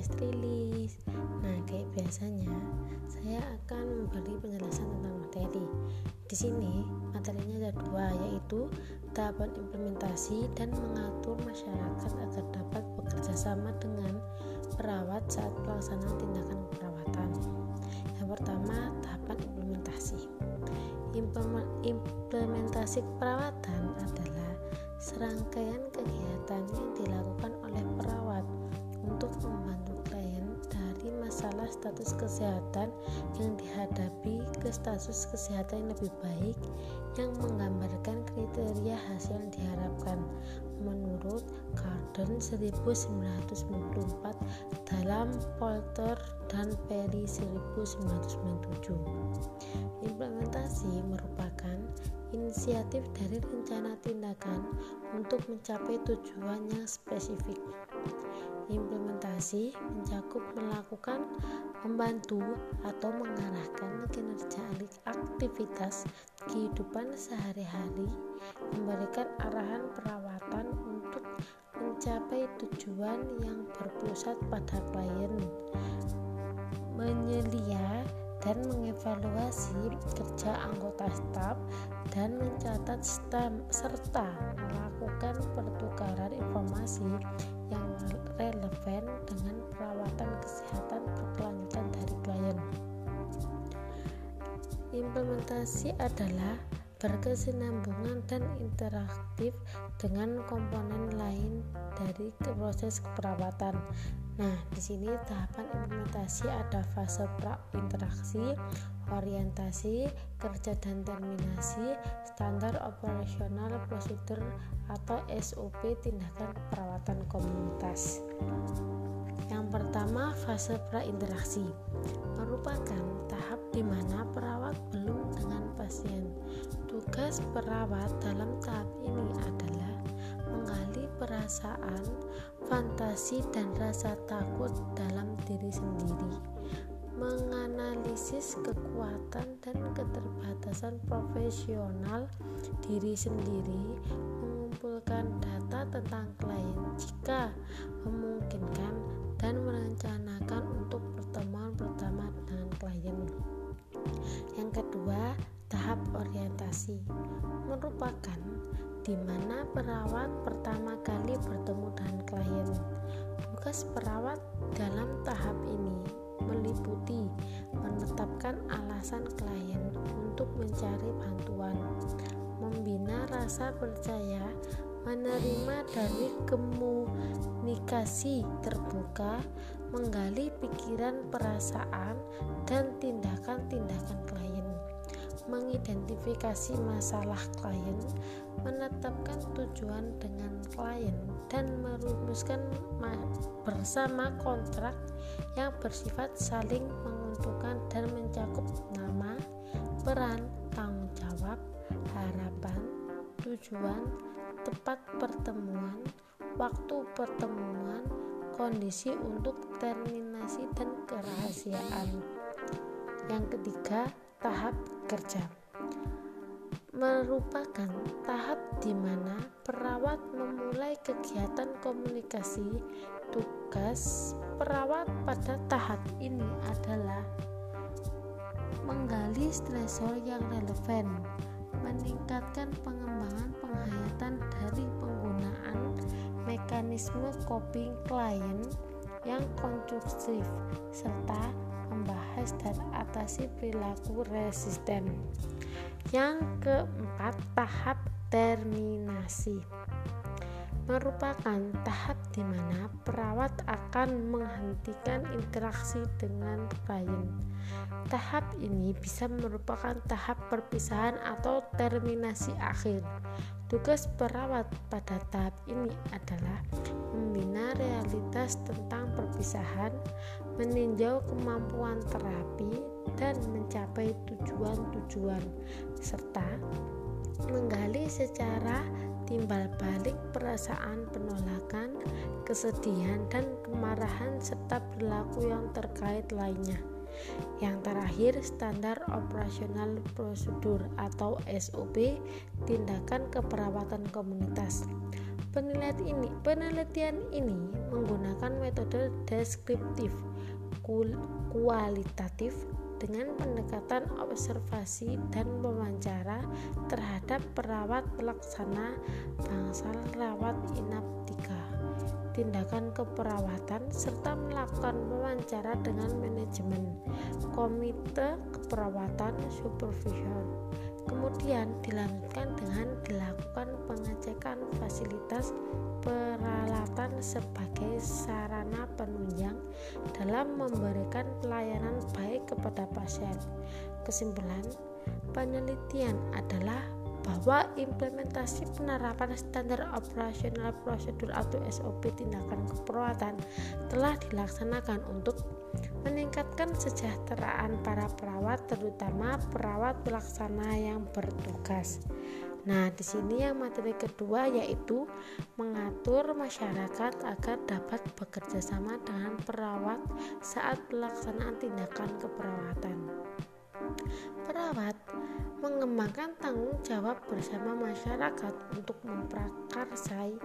press release. Nah, kayak biasanya saya akan memberi penjelasan tentang materi. Di sini materinya ada dua, yaitu tahapan implementasi dan mengatur masyarakat agar dapat bekerja sama dengan perawat saat pelaksanaan tindakan keperawatan. Yang pertama, tahapan implementasi. Implementasi keperawatan adalah serangkaian kegiatan yang dilakukan oleh perawat untuk membantu klien dari masalah status kesehatan yang dihadapi ke status kesehatan yang lebih baik yang menggambarkan kriteria hasil yang diharapkan. Menurut Garden 1994 dalam Polter dan Perry 1997 implementasi merupakan inisiatif dari rencana tindakan untuk mencapai tujuan yang spesifik. Implementasi mencakup melakukan, membantu, atau mengarahkan kinerja aktivitas kehidupan sehari-hari, memberikan arahan perawatan untuk mencapai tujuan yang berpusat pada klien, menyelia dan mengevaluasi kerja anggota staf dan mencatat stam, serta melakukan pertukaran informasi yang relevan dengan perawatan kesehatan berkelanjutan dari klien. Implementasi adalah berkesinambungan dan interaktif dengan komponen lain dari proses keperawatan Nah, di sini tahapan implementasi ada fase pra interaksi, orientasi, kerja dan terminasi, standar operasional prosedur atau SOP tindakan perawatan komunitas. Yang pertama, fase pra interaksi merupakan tahap di mana perawat belum dengan pasien. Tugas perawat dalam tahap ini adalah perasaan, fantasi, dan rasa takut dalam diri sendiri, menganalisis kekuatan dan keterbatasan profesional diri sendiri, mengumpulkan data tentang klien jika memungkinkan, dan merencanakan untuk pertemuan pertama dengan klien. Yang kedua, tahap orientasi merupakan di mana perawat pertama kali bertemu dengan klien. Tugas perawat dalam tahap ini meliputi menetapkan alasan klien untuk mencari bantuan, membina rasa percaya, menerima dari komunikasi terbuka, menggali pikiran, perasaan, dan tindakan-tindakan klien mengidentifikasi masalah klien, menetapkan tujuan dengan klien, dan merumuskan bersama kontrak yang bersifat saling menguntungkan dan mencakup nama, peran, tanggung jawab, harapan, tujuan, tempat pertemuan, waktu pertemuan, kondisi untuk terminasi dan kerahasiaan. Yang ketiga, tahap kerja merupakan tahap di mana perawat memulai kegiatan komunikasi. Tugas perawat pada tahap ini adalah menggali stresor yang relevan, meningkatkan pengembangan penghayatan dari penggunaan mekanisme coping klien yang konstruktif serta membahas dan atasi perilaku resisten. Yang keempat, tahap terminasi merupakan tahap di mana perawat akan menghentikan interaksi dengan klien. Tahap ini bisa merupakan tahap perpisahan atau terminasi akhir. Tugas perawat pada tahap ini adalah membina realitas tentang perpisahan, meninjau kemampuan terapi, dan mencapai tujuan-tujuan, serta menggali secara timbal balik perasaan penolakan, kesedihan, dan kemarahan, serta perilaku yang terkait lainnya. Yang terakhir, standar operasional prosedur atau SOP tindakan keperawatan komunitas Penelitian ini, penelitian ini menggunakan metode deskriptif kualitatif dengan pendekatan observasi dan wawancara terhadap perawat pelaksana bangsal rawat inap 3 tindakan keperawatan serta melakukan wawancara dengan manajemen komite keperawatan supervision. Kemudian dilanjutkan dengan dilakukan pengecekan fasilitas peralatan sebagai sarana dalam memberikan pelayanan baik kepada pasien. Kesimpulan, penelitian adalah bahwa implementasi penerapan standar operasional prosedur atau SOP tindakan keperawatan telah dilaksanakan untuk meningkatkan kesejahteraan para perawat terutama perawat pelaksana yang bertugas. Nah, di sini yang materi kedua yaitu mengatur masyarakat agar dapat bekerja sama dengan perawat saat pelaksanaan tindakan keperawatan. Perawat mengembangkan tanggung jawab bersama masyarakat untuk memprakarsai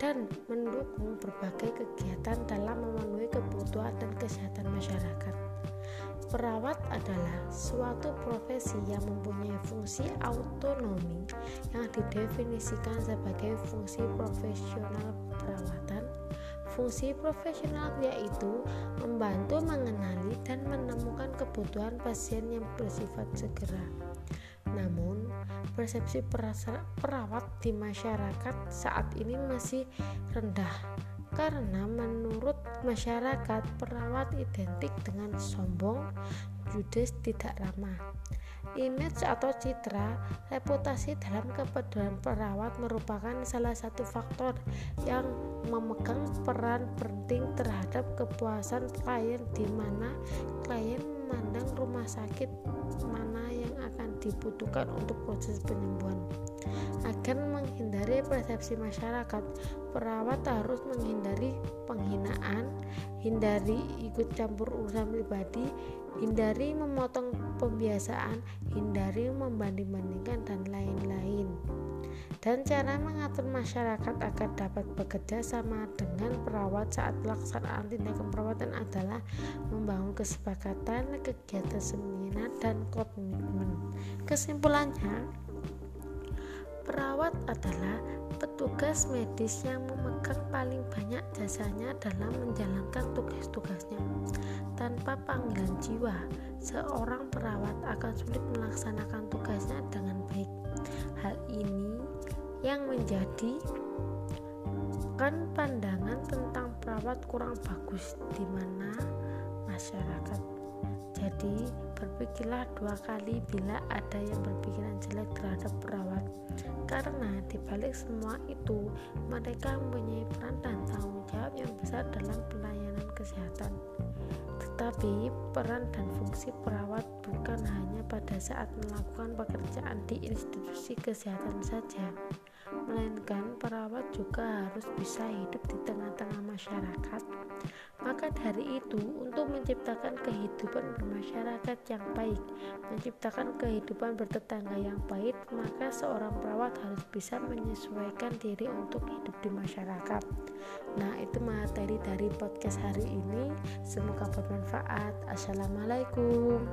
dan mendukung berbagai kegiatan dalam memenuhi kebutuhan dan kesehatan masyarakat. Perawat adalah suatu profesi yang mempunyai fungsi autonomi yang didefinisikan sebagai fungsi profesional perawatan. Fungsi profesional yaitu membantu mengenali dan menemukan kebutuhan pasien yang bersifat segera. Namun, persepsi perawat di masyarakat saat ini masih rendah karena menurut masyarakat perawat identik dengan sombong, judes, tidak ramah. Image atau citra reputasi dalam kepedulian perawat merupakan salah satu faktor yang memegang peran penting terhadap kepuasan klien di mana klien memandang rumah sakit mana yang akan dibutuhkan untuk proses penyembuhan. Agar menghindari persepsi masyarakat, perawat harus menghindari penghinaan, hindari ikut campur urusan pribadi, hindari memotong pembiasaan, hindari membanding-bandingkan dan lain-lain. Dan cara mengatur masyarakat agar dapat bekerja sama dengan perawat saat pelaksanaan tindakan perawatan adalah membangun kesepakatan, kegiatan seminar, dan komitmen. Kesimpulannya, Perawat adalah petugas medis yang memegang paling banyak jasanya dalam menjalankan tugas-tugasnya. Tanpa panggilan jiwa, seorang perawat akan sulit melaksanakan tugasnya dengan baik. Hal ini yang menjadi kan pandangan tentang perawat kurang bagus di mana masyarakat. Jadi, berpikirlah dua kali bila ada yang berpikiran jelek terhadap perawat. Karena dibalik semua itu mereka mempunyai peran dan tanggung jawab yang besar dalam pelayanan kesehatan. Tetapi peran dan fungsi perawat bukan hanya pada saat melakukan pekerjaan di institusi kesehatan saja melainkan perawat juga harus bisa hidup di tengah-tengah masyarakat. Maka dari itu, untuk menciptakan kehidupan bermasyarakat yang baik, menciptakan kehidupan bertetangga yang baik, maka seorang perawat harus bisa menyesuaikan diri untuk hidup di masyarakat. Nah, itu materi dari podcast hari ini. Semoga bermanfaat. Assalamualaikum.